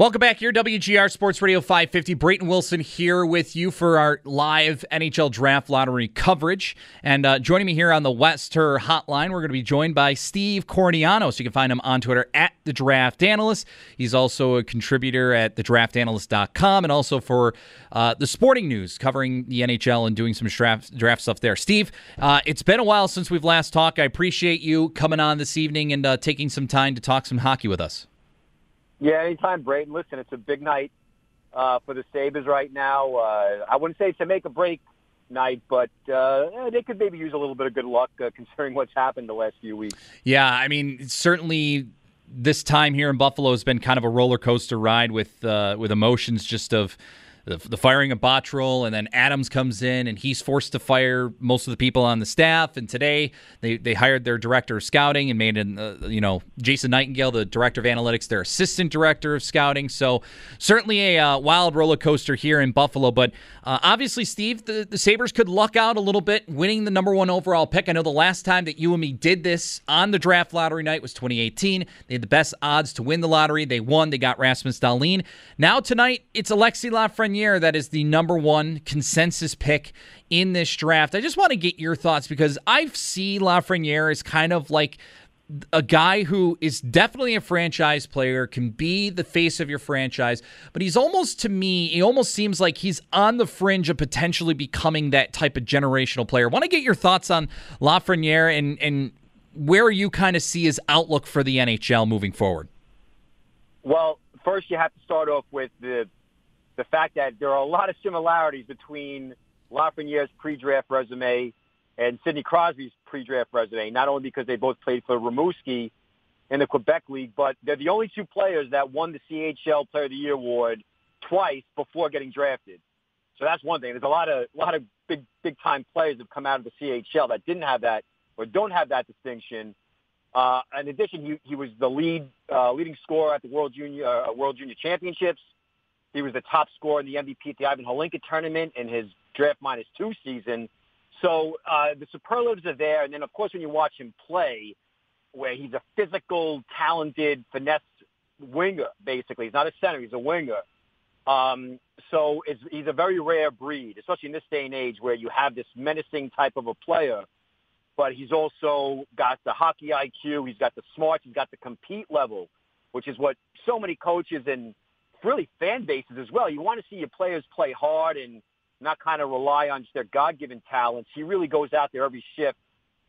Welcome back here, WGR Sports Radio 550. Brayton Wilson here with you for our live NHL Draft Lottery coverage. And uh, joining me here on the Wester Hotline, we're going to be joined by Steve Kournianos. So you can find him on Twitter at The Draft Analyst. He's also a contributor at TheDraftAnalyst.com and also for uh, the Sporting News, covering the NHL and doing some draft, draft stuff there. Steve, uh, it's been a while since we've last talked. I appreciate you coming on this evening and uh, taking some time to talk some hockey with us. Yeah, anytime, Brayton. Listen, it's a big night uh, for the Sabres right now. Uh, I wouldn't say it's a make or break night, but uh, they could maybe use a little bit of good luck uh, considering what's happened the last few weeks. Yeah, I mean, certainly this time here in Buffalo has been kind of a roller coaster ride with uh, with emotions just of the, the firing of Botterill, and then Adams comes in and he's forced to fire most of the people on the staff. And today they, they hired their director of scouting and made an uh, you know Jason Nightingale, the director of analytics, their assistant director of scouting. So certainly a uh, wild roller coaster here in Buffalo. But uh, obviously, Steve, the, the Sabres could luck out a little bit, winning the number one overall pick. I know the last time that you and me did this on the draft lottery night was 2018. They had the best odds to win the lottery. They won. They got Rasmus Dahlin. Now tonight it's Alexi Lafreniere that is the number one consensus pick in this draft. I just want to get your thoughts because I see Lafreniere as kind of like a guy who is definitely a franchise player, can be the face of your franchise, but he's almost to me, he almost seems like he's on the fringe of potentially becoming that type of generational player. Want to get your thoughts on Lafreniere and and where you kind of see his outlook for the NHL moving forward. Well, first you have to start off with the the fact that there are a lot of similarities between Lafreniere's pre-draft resume and Sidney Crosby's pre-draft resume, not only because they both played for Rimouski in the Quebec League, but they're the only two players that won the CHL Player of the Year award twice before getting drafted. So that's one thing. There's a lot of a lot of big big time players that have come out of the CHL that didn't have that or don't have that distinction. Uh, in addition, he, he was the lead uh, leading scorer at the World Junior uh, World Junior Championships. He was the top scorer in the MVP at the Ivan Hlinka tournament in his draft minus two season. So uh, the superlatives are there. And then, of course, when you watch him play, where he's a physical, talented, finesse winger, basically. He's not a center. He's a winger. Um, so he's a very rare breed, especially in this day and age where you have this menacing type of a player, but he's also got the hockey IQ. He's got the smarts. He's got the compete level, which is what so many coaches and really fan bases as well. You want to see your players play hard and not kind of rely on just their God-given talents. He really goes out there every shift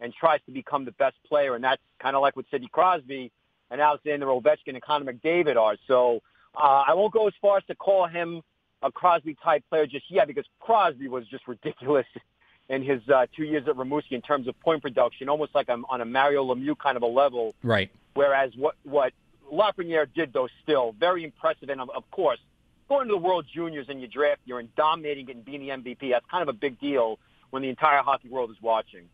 and tries to become the best player, and that's kind of like what Sidney Crosby and Alexander Ovechkin and Connor McDavid are. So uh, I won't go as far as to call him a Crosby-type player just yet because Crosby was just ridiculous in his uh, two years at Rimouski in terms of point production, almost like I'm on a Mario Lemieux kind of a level. Right. Whereas what what Lafreniere did, though, still very impressive. And, of, of course, going to the World Juniors and you draft, you're in dominating it and being the MVP. That's kind of a big deal when the entire hockey world is watching.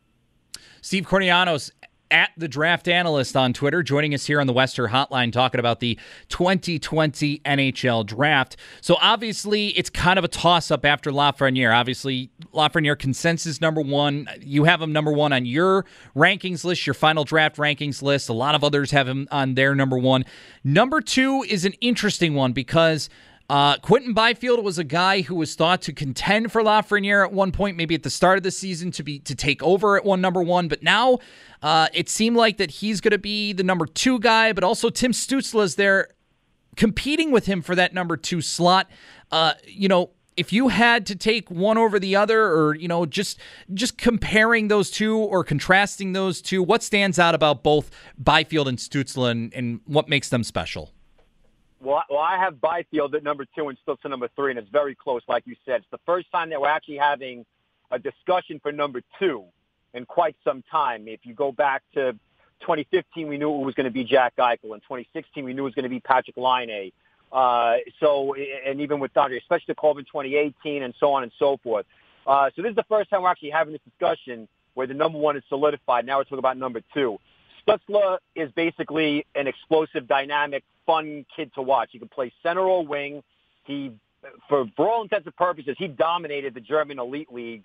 Steve Kournianos at the draft analyst on Twitter, joining us here on the Wester Hotline, talking about the 2020 NHL draft. So obviously, it's kind of a toss up after Lafreniere. Obviously, Lafreniere consensus number one. You have him number one on your rankings list, your final draft rankings list. A lot of others have him on their number one. Number two is an interesting one because Uh, Quinton Byfield was a guy who was thought to contend for Lafreniere at one point, maybe at the start of the season to be to take over at one number one. But now uh, it seemed like that he's going to be the number two guy, but also Tim Stützle is there competing with him for that number two slot. Uh, you know, if you had to take one over the other or you know just just comparing those two or contrasting those two what stands out about both byfield and Stützle and, and what makes them special well, well, I have Byfield at number two and Stützle number three, and it's very close, like you said. It's the first time that we're actually having a discussion for number two in quite some time. If you go back to 2015, we knew it was going to be Jack Eichel. In 2016, we knew it was going to be Patrick Laine. Uh, so, and even with Dodger, especially the Colvin 2018 and so on and so forth. Uh, so this is the first time we're actually having this discussion where the number one is solidified. Now we're talking about number two. Stützle is basically an explosive, dynamic, fun kid to watch. He can play center or wing. He, for, for all intents and purposes, he dominated the German elite league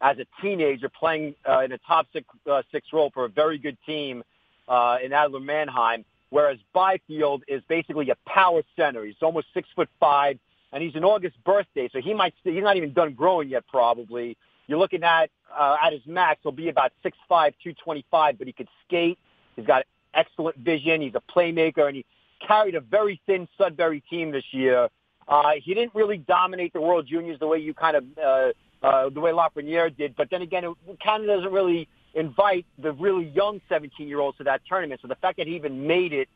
as a teenager, playing uh, in a top six, uh, six role for a very good team uh, in Adler Mannheim whereas Byfield is basically a power center. He's almost six foot five, and he's an August birthday, so he might he's not even done growing yet. Probably you're looking at uh, at his max, he'll be about six five, two twenty five, but he could skate. He's got excellent vision. He's a playmaker, and he carried a very thin Sudbury team this year. Uh, he didn't really dominate the World Juniors the way you kind of uh, uh, the way Lafreniere did, but then again, Canada doesn't really invite the really young 17 year olds to that tournament. So the fact that he even made it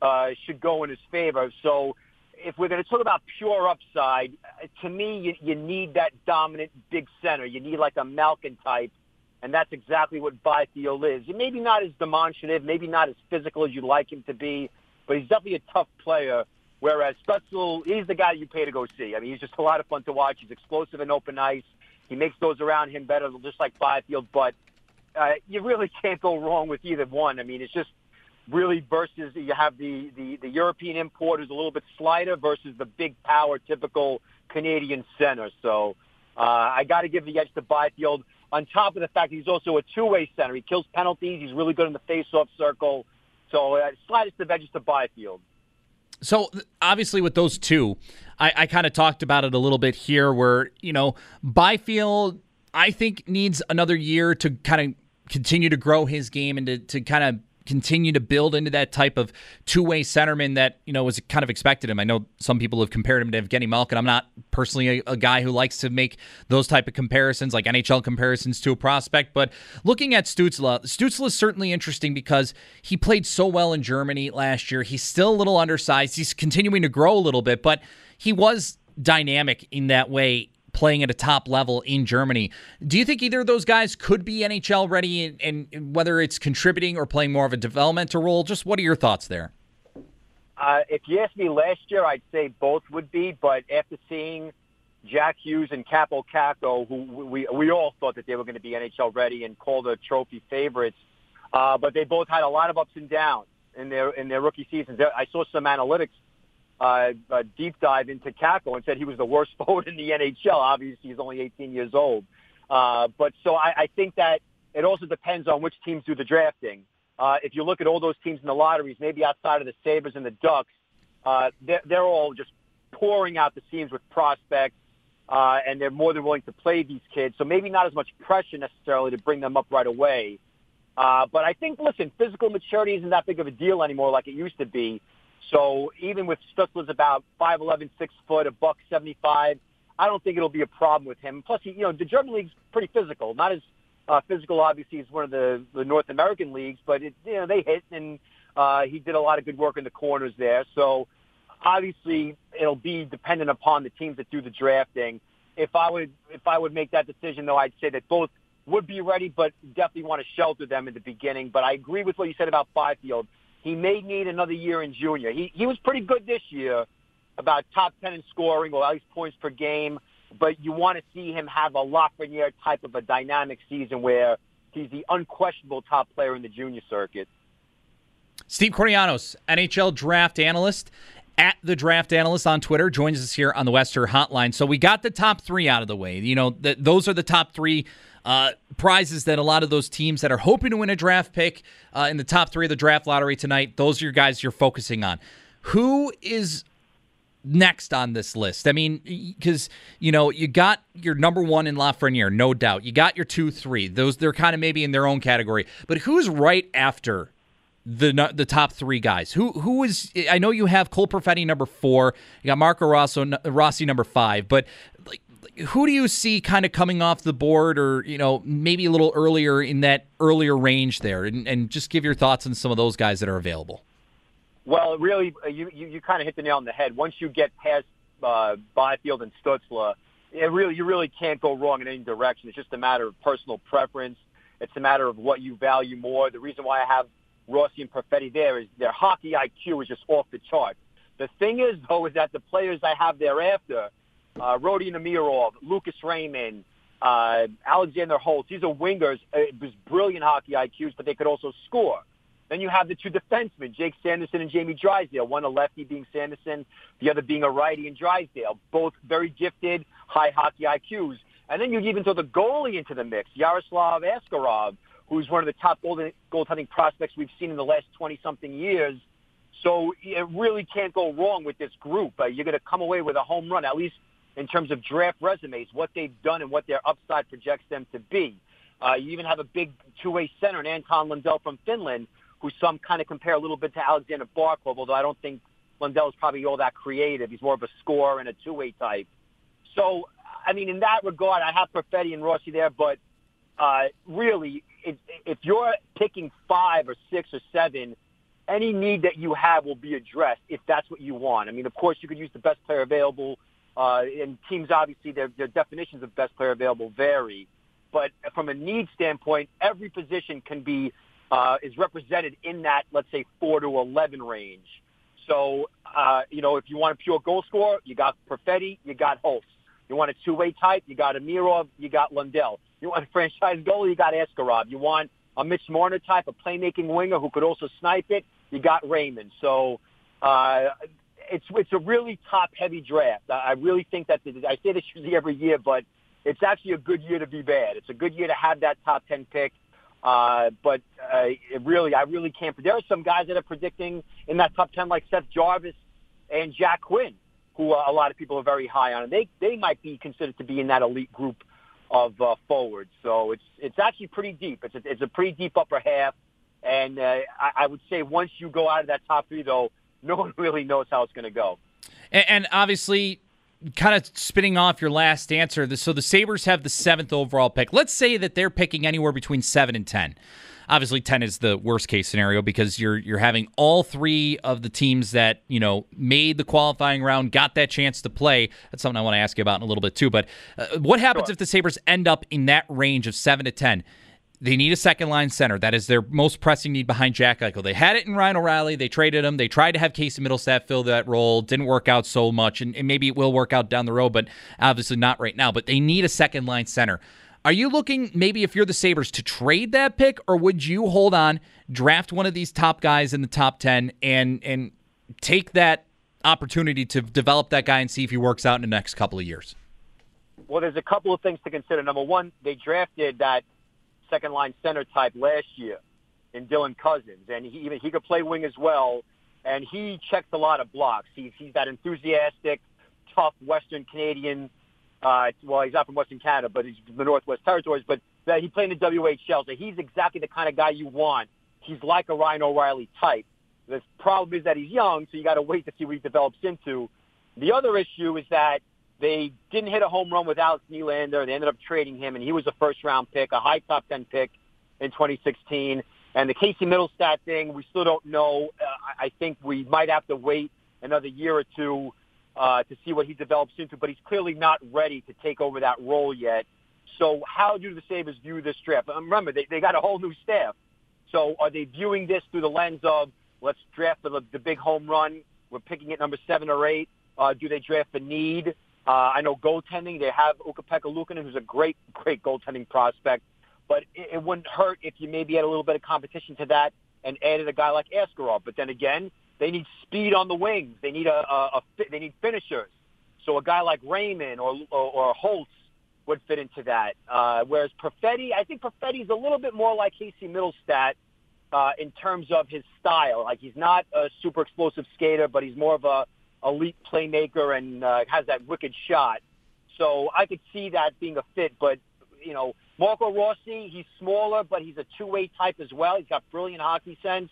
uh, should go in his favor. So if we're going to talk about pure upside, to me, you, you need that dominant big center. You need like a Malkin type. And that's exactly what Byfield is. Maybe not as demonstrative, maybe not as physical as you'd like him to be, but he's definitely a tough player. Whereas Stützle, he's the guy you pay to go see. I mean, he's just a lot of fun to watch. He's explosive and open ice. He makes those around him better, just like Byfield. But uh, you really can't go wrong with either one. I mean, it's just really versus you have the, the, the European import who's a little bit slighter versus the big power typical Canadian center. So uh, I got to give the edge to Byfield. On top of the fact he's also a two-way center. He kills penalties. He's really good in the face-off circle. So uh, slightest of edges to Byfield. So obviously, with those two, I, I kind of talked about it a little bit here, where you know Byfield, I think needs another year to kind of continue to grow his game and to, to kind of continue to build into that type of two-way centerman that you know was kind of expected him. I know some people have compared him to Evgeny Malkin. I'm not personally a, a, guy who likes to make those type of comparisons, like NHL comparisons to a prospect. But looking at Stützle, Stützle is certainly interesting because he played so well in Germany last year. He's still a little undersized. He's continuing to grow a little bit, but he was dynamic in that way playing at a top level in Germany. Do you think either of those guys could be NHL ready, and, and whether it's contributing or playing more of a developmental role? Just what are your thoughts there? Uh, if you asked me last year, I'd say both would be, but after seeing Jack Hughes and Kaapo Kakko, who we we all thought that they were going to be NHL ready and Calder trophy favorites, uh, but they both had a lot of ups and downs in their in their rookie seasons. I saw some analytics uh, a deep dive into Kakko and said he was the worst forward in the NHL. Obviously, he's only 18 years old. Uh, but so I, I think that it also depends on which teams do the drafting. Uh, if you look at all those teams in the lotteries, maybe outside of the Sabres and the Ducks, uh, they're, they're all just pouring out the seams with prospects, uh, and they're more than willing to play these kids. So maybe not as much pressure necessarily to bring them up right away. Uh, but I think, listen, physical maturity isn't that big of a deal anymore like it used to be. So even with Stützle's about 5'11", 6 foot, a buck 75, I don't think it'll be a problem with him. Plus, he, you know, the German league's pretty physical. Not as uh, physical, obviously, as one of the, the North American leagues, but it, you know, they hit, and uh, he did a lot of good work in the corners there. So obviously, it'll be dependent upon the teams that do the drafting. If I would, if I would make that decision, though, I'd say that both would be ready, but definitely want to shelter them in the beginning. But I agree with what you said about Byfield. He may need another year in junior. He he was pretty good this year, about top ten in scoring or at least points per game. But you want to see him have a Lafreniere type of a dynamic season where he's the unquestionable top player in the junior circuit. Steve Kournianos, NHL draft analyst at the draft analyst on Twitter, joins us here on the Western Hotline. So we got the top three out of the way. You know, th- those are the top three uh, prizes that a lot of those teams that are hoping to win a draft pick uh, in the top three of the draft lottery tonight, those are your guys you're focusing on. Who is next on this list? I mean, because you know you got your number one in Lafreniere, no doubt. You got your two, three. Those they're kind of maybe in their own category. But who's right after the the top three guys? Who who is? I know you have Cole Perfetti number four. You got Marco Rosso, Rossi number five. But like, who do you see kind of coming off the board, or you know maybe a little earlier in that earlier range there? And, and just give your thoughts on some of those guys that are available. Well, really, uh, you you, you kind of hit the nail on the head. Once you get past uh, Byfield and Stützle, it really you really can't go wrong in any direction. It's just a matter of personal preference. It's a matter of what you value more. The reason why I have Rossi and Perfetti there is their hockey IQ is just off the chart. The thing is, though, is that the players I have thereafter, uh, Rodion Amirov, Lucas Raymond, uh, Alexander Holtz, these are wingers. Uh, it was brilliant hockey IQs, but they could also score. Then you have the two defensemen, Jake Sanderson and Jamie Drysdale. One a lefty being Sanderson, the other being a righty in Drysdale. Both very gifted, high hockey IQs. And then you even throw the goalie into the mix, Yaroslav Askarov, who's one of the top goaltending prospects we've seen in the last 20-something years. So it really can't go wrong with this group. Uh, you're going to come away with a home run, at least in terms of draft resumes, what they've done and what their upside projects them to be. Uh, you even have a big two-way center in Anton Lundell from Finland, who some kind of compare a little bit to Alexander Barkov, although I don't think Lundell is probably all that creative. He's more of a scorer and a two-way type. So, I mean, in that regard, I have Perfetti and Rossi there, but uh, really, if, if you're picking five or six or seven, any need that you have will be addressed if that's what you want. I mean, of course, you could use the best player available, uh, and teams obviously their, their definitions of best player available vary. But from a need standpoint, every position can be uh, is represented in that, let's say, 4 to 11 range. So, uh, you know, if you want a pure goal scorer, you got Perfetti, you got Holtz. You want a two-way type, you got Amirov, you got Lundell. You want a franchise goalie, you got Askarov. You want a Mitch Marner type, a playmaking winger who could also snipe it, you got Raymond. So uh, it's it's a really top-heavy draft. I really think that the, I say this usually every year, but it's actually a good year to be bad. It's a good year to have that top 10 pick. Uh, but uh, really, I really can't. There are some guys that are predicting in that top ten, like Seth Jarvis and Jack Quinn, who uh, a lot of people are very high on, they they might be considered to be in that elite group of uh, forwards. So it's it's actually pretty deep. It's a, it's a pretty deep upper half, and uh, I, I would say once you go out of that top three, though, no one really knows how it's going to go. And, and obviously, kind of spinning off your last answer, so the Sabres have the seventh overall pick. Let's say that they're picking anywhere between seven and 10. Obviously, 10 is the worst case scenario because you're you're having all three of the teams that, you know, made the qualifying round, got that chance to play. That's something I want to ask you about in a little bit too. But uh, what happens sure. if the Sabres end up in that range of 7 to 10? They need a second line center. That is their most pressing need behind Jack Eichel. They had it in Ryan O'Reilly. They traded him. They tried to have Casey Mittelstadt fill that role. Didn't work out so much, and, and maybe it will work out down the road, but obviously not right now. But they need a second line center. Are you looking maybe if you're the Sabres to trade that pick, or would you hold on, draft one of these top guys in the top ten, and and take that opportunity to develop that guy and see if he works out in the next couple of years? Well, there's a couple of things to consider. Number one, they drafted that second line center type last year in Dylan Cozens, and he even he could play wing as well. And he checks a lot of blocks. He's he's that enthusiastic, tough Western Canadian. Uh, well, he's not from Western Canada, but he's from the Northwest Territories. But that he played in the WHL, so he's exactly the kind of guy you want. He's like a Ryan O'Reilly type. The problem is that he's young, so you got to wait to see what he develops into. The other issue is that they didn't hit a home run with Alex Nylander. They ended up trading him, and he was a first-round pick, a high top 10 pick in 2016. And the Casey Mittelstadt thing, we still don't know. Uh, I think we might have to wait another year or two uh, to see what he develops into, but he's clearly not ready to take over that role yet. So how do the Sabres view this draft? Um, remember, they, they got a whole new staff. So are they viewing this through the lens of let's draft the, the big home run? We're picking at number seven or eight. Uh, do they draft the need? Uh, I know goaltending, they have Ukko-Pekka Luukkonen, who's a great, great goaltending prospect. But it, it wouldn't hurt if you maybe had a little bit of competition to that and added a guy like Askarov. But then again, they need speed on the wings. They need a, a, a they need finishers. So a guy like Raymond or or, or Holtz would fit into that. Uh, whereas Perfetti, I think Perfetti is a little bit more like Casey Mittelstadt uh, in terms of his style. Like he's not a super explosive skater, but he's more of a elite playmaker and uh, has that wicked shot. So I could see that being a fit. But you know, Marco Rossi, he's smaller, but he's a two-way type as well. He's got brilliant hockey sense.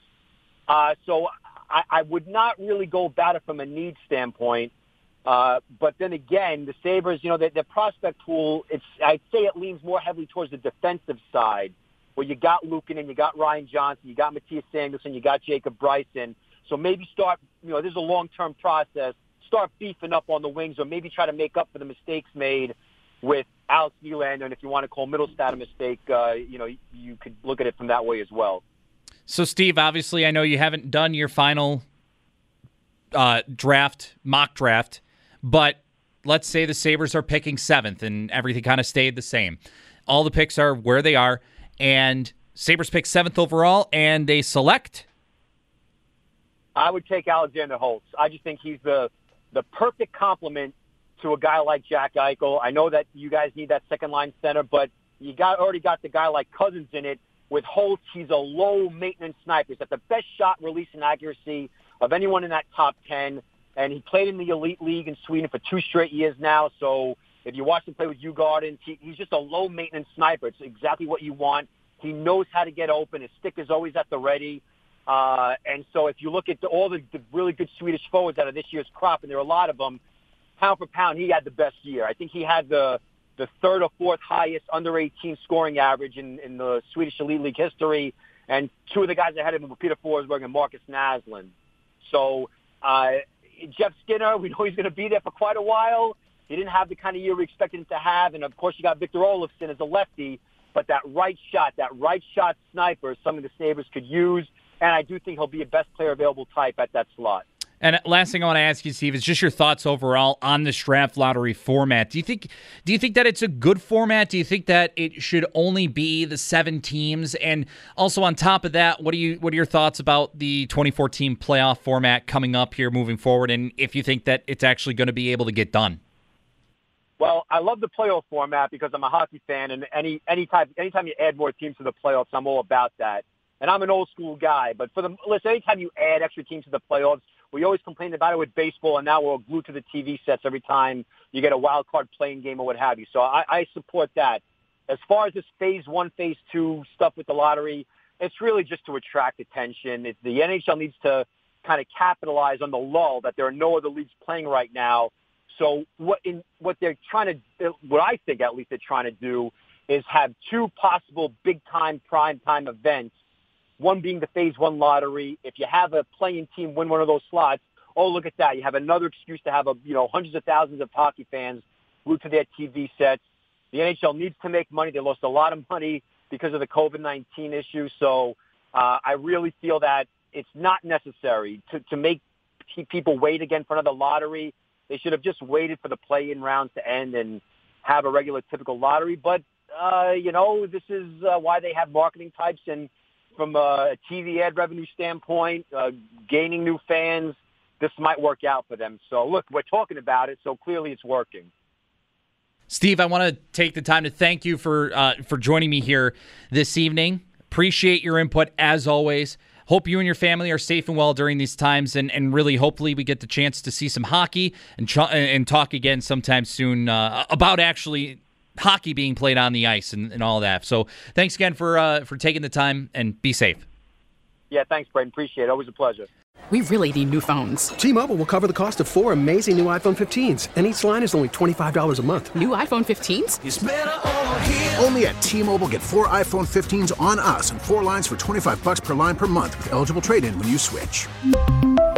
Uh, so I, I would not really go about it from a need standpoint. Uh, but then again, the Sabres, you know, their, their prospect pool, it's I'd say it leans more heavily towards the defensive side, where you got Lukin and you got Ryan Johnson, you got Mattias Samuelsson, you got Jacob Bryson. So maybe start, you know, this is a long-term process. Start beefing up on the wings, or maybe try to make up for the mistakes made with Alex Nylander. And if you want to call Mittelstadt a mistake, uh, you know, you could look at it from that way as well. So, Steve, obviously, I know you haven't done your final uh, draft, mock draft, but let's say the Sabres are picking seventh and everything kind of stayed the same. All the picks are where they are, and Sabres pick seventh overall, and they select. I would take Alexander Holtz. I just think he's the the perfect complement to a guy like Jack Eichel. I know that you guys need that second line center, but you got already got the guy like Cozens in it. With Holtz, he's a low maintenance sniper. He's got the best shot release and accuracy of anyone in that top ten, and he played in the elite league in Sweden for two straight years now. So if you watch him play with Djurgården, he, he's just a low maintenance sniper. It's exactly what you want. He knows how to get open. His stick is always at the ready. Uh, and so if you look at the, all the, the really good Swedish forwards out of this year's crop, and there are a lot of them, pound for pound, he had the best year. I think he had the the third or fourth highest under 18 scoring average in, in the Swedish Elite League history, and two of the guys ahead of him were Peter Forsberg and Markus Naslund. So uh, Jeff Skinner, we know he's going to be there for quite a while. He didn't have the kind of year we expected him to have, and of course you got Victor Olofsson as a lefty. But that right shot, that right shot sniper, is something the Sabres could use, and I do think he'll be a best player available type at that slot. And last thing I want to ask you, Steve, is just your thoughts overall on this draft lottery format. Do you think do you think that it's a good format? Do you think that it should only be the seven teams? And also on top of that, what do you what are your thoughts about the 2014 playoff format coming up here moving forward? And if you think that it's actually going to be able to get done? Well, I love the playoff format because I'm a hockey fan, and any any type anytime you add more teams to the playoffs, I'm all about that. And I'm an old school guy, but for the listen, anytime you add extra teams to the playoffs, we always complained about it with baseball, and now we're glued to the TV sets every time you get a wild card playing game or what have you. So I, I support that. As far as this phase one, phase two stuff with the lottery, it's really just to attract attention. It, the NHL needs to kind of capitalize on the lull that there are no other leagues playing right now. So what in what they're trying to, what I think at least they're trying to do is have two possible big time prime time events one being the phase one lottery. If you have a playing team win one of those slots, oh, look at that. You have another excuse to have a, you know, hundreds of thousands of hockey fans glued to their TV sets. The NHL needs to make money. They lost a lot of money because of the COVID-19 issue. So uh, I really feel that it's not necessary to, to make people wait again for another lottery. They should have just waited for the play-in rounds to end and have a regular typical lottery. But, uh, you know, this is uh, why they have marketing types and from a TV ad revenue standpoint, uh, gaining new fans, this might work out for them. So look, we're talking about it, so clearly it's working. Steve, I want to take the time to thank you for uh, for joining me here this evening. Appreciate your input as always. Hope you and your family are safe and well during these times, and, and really, hopefully, we get the chance to see some hockey and ch- and talk again sometime soon uh, about actually hockey being played on the ice and, and all that. So thanks again for uh, for taking the time and be safe. Yeah, thanks, Brayton. Appreciate it. Always a pleasure. We really need new phones. T-Mobile will cover the cost of four amazing new iPhone 15s, and each line is only $25 a month. New iPhone 15s? Only at T-Mobile get four iPhone 15s on us and four lines for 25 bucks per line per month with eligible trade-in when you switch.